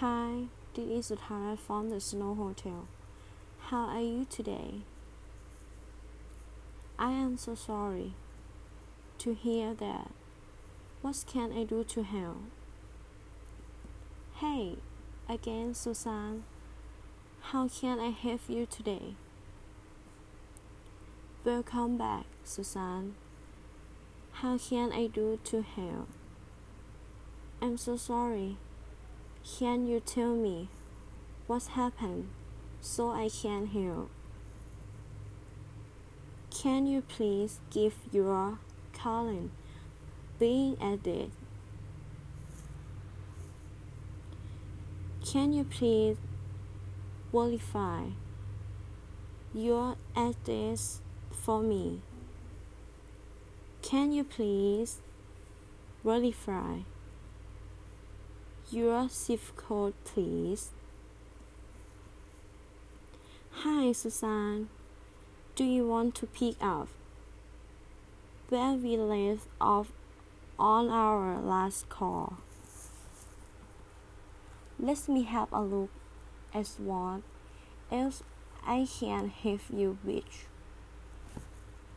Hi, this is Sutara from the Snow Hotel. How are you today? I am so sorry to hear that. What can I do to help? Hey, again, Susan. How can I help you today? Welcome back, Susan. How can I do to help? I'm so sorry. Can you tell me what's happened so I can help? Can you please give your calling being added? Can you please verify your address for me? Can you please verify your zip code, please? Hi, Susan. Do you want to pick up where we left off on our last call? Let me have a look at what else I can help you with.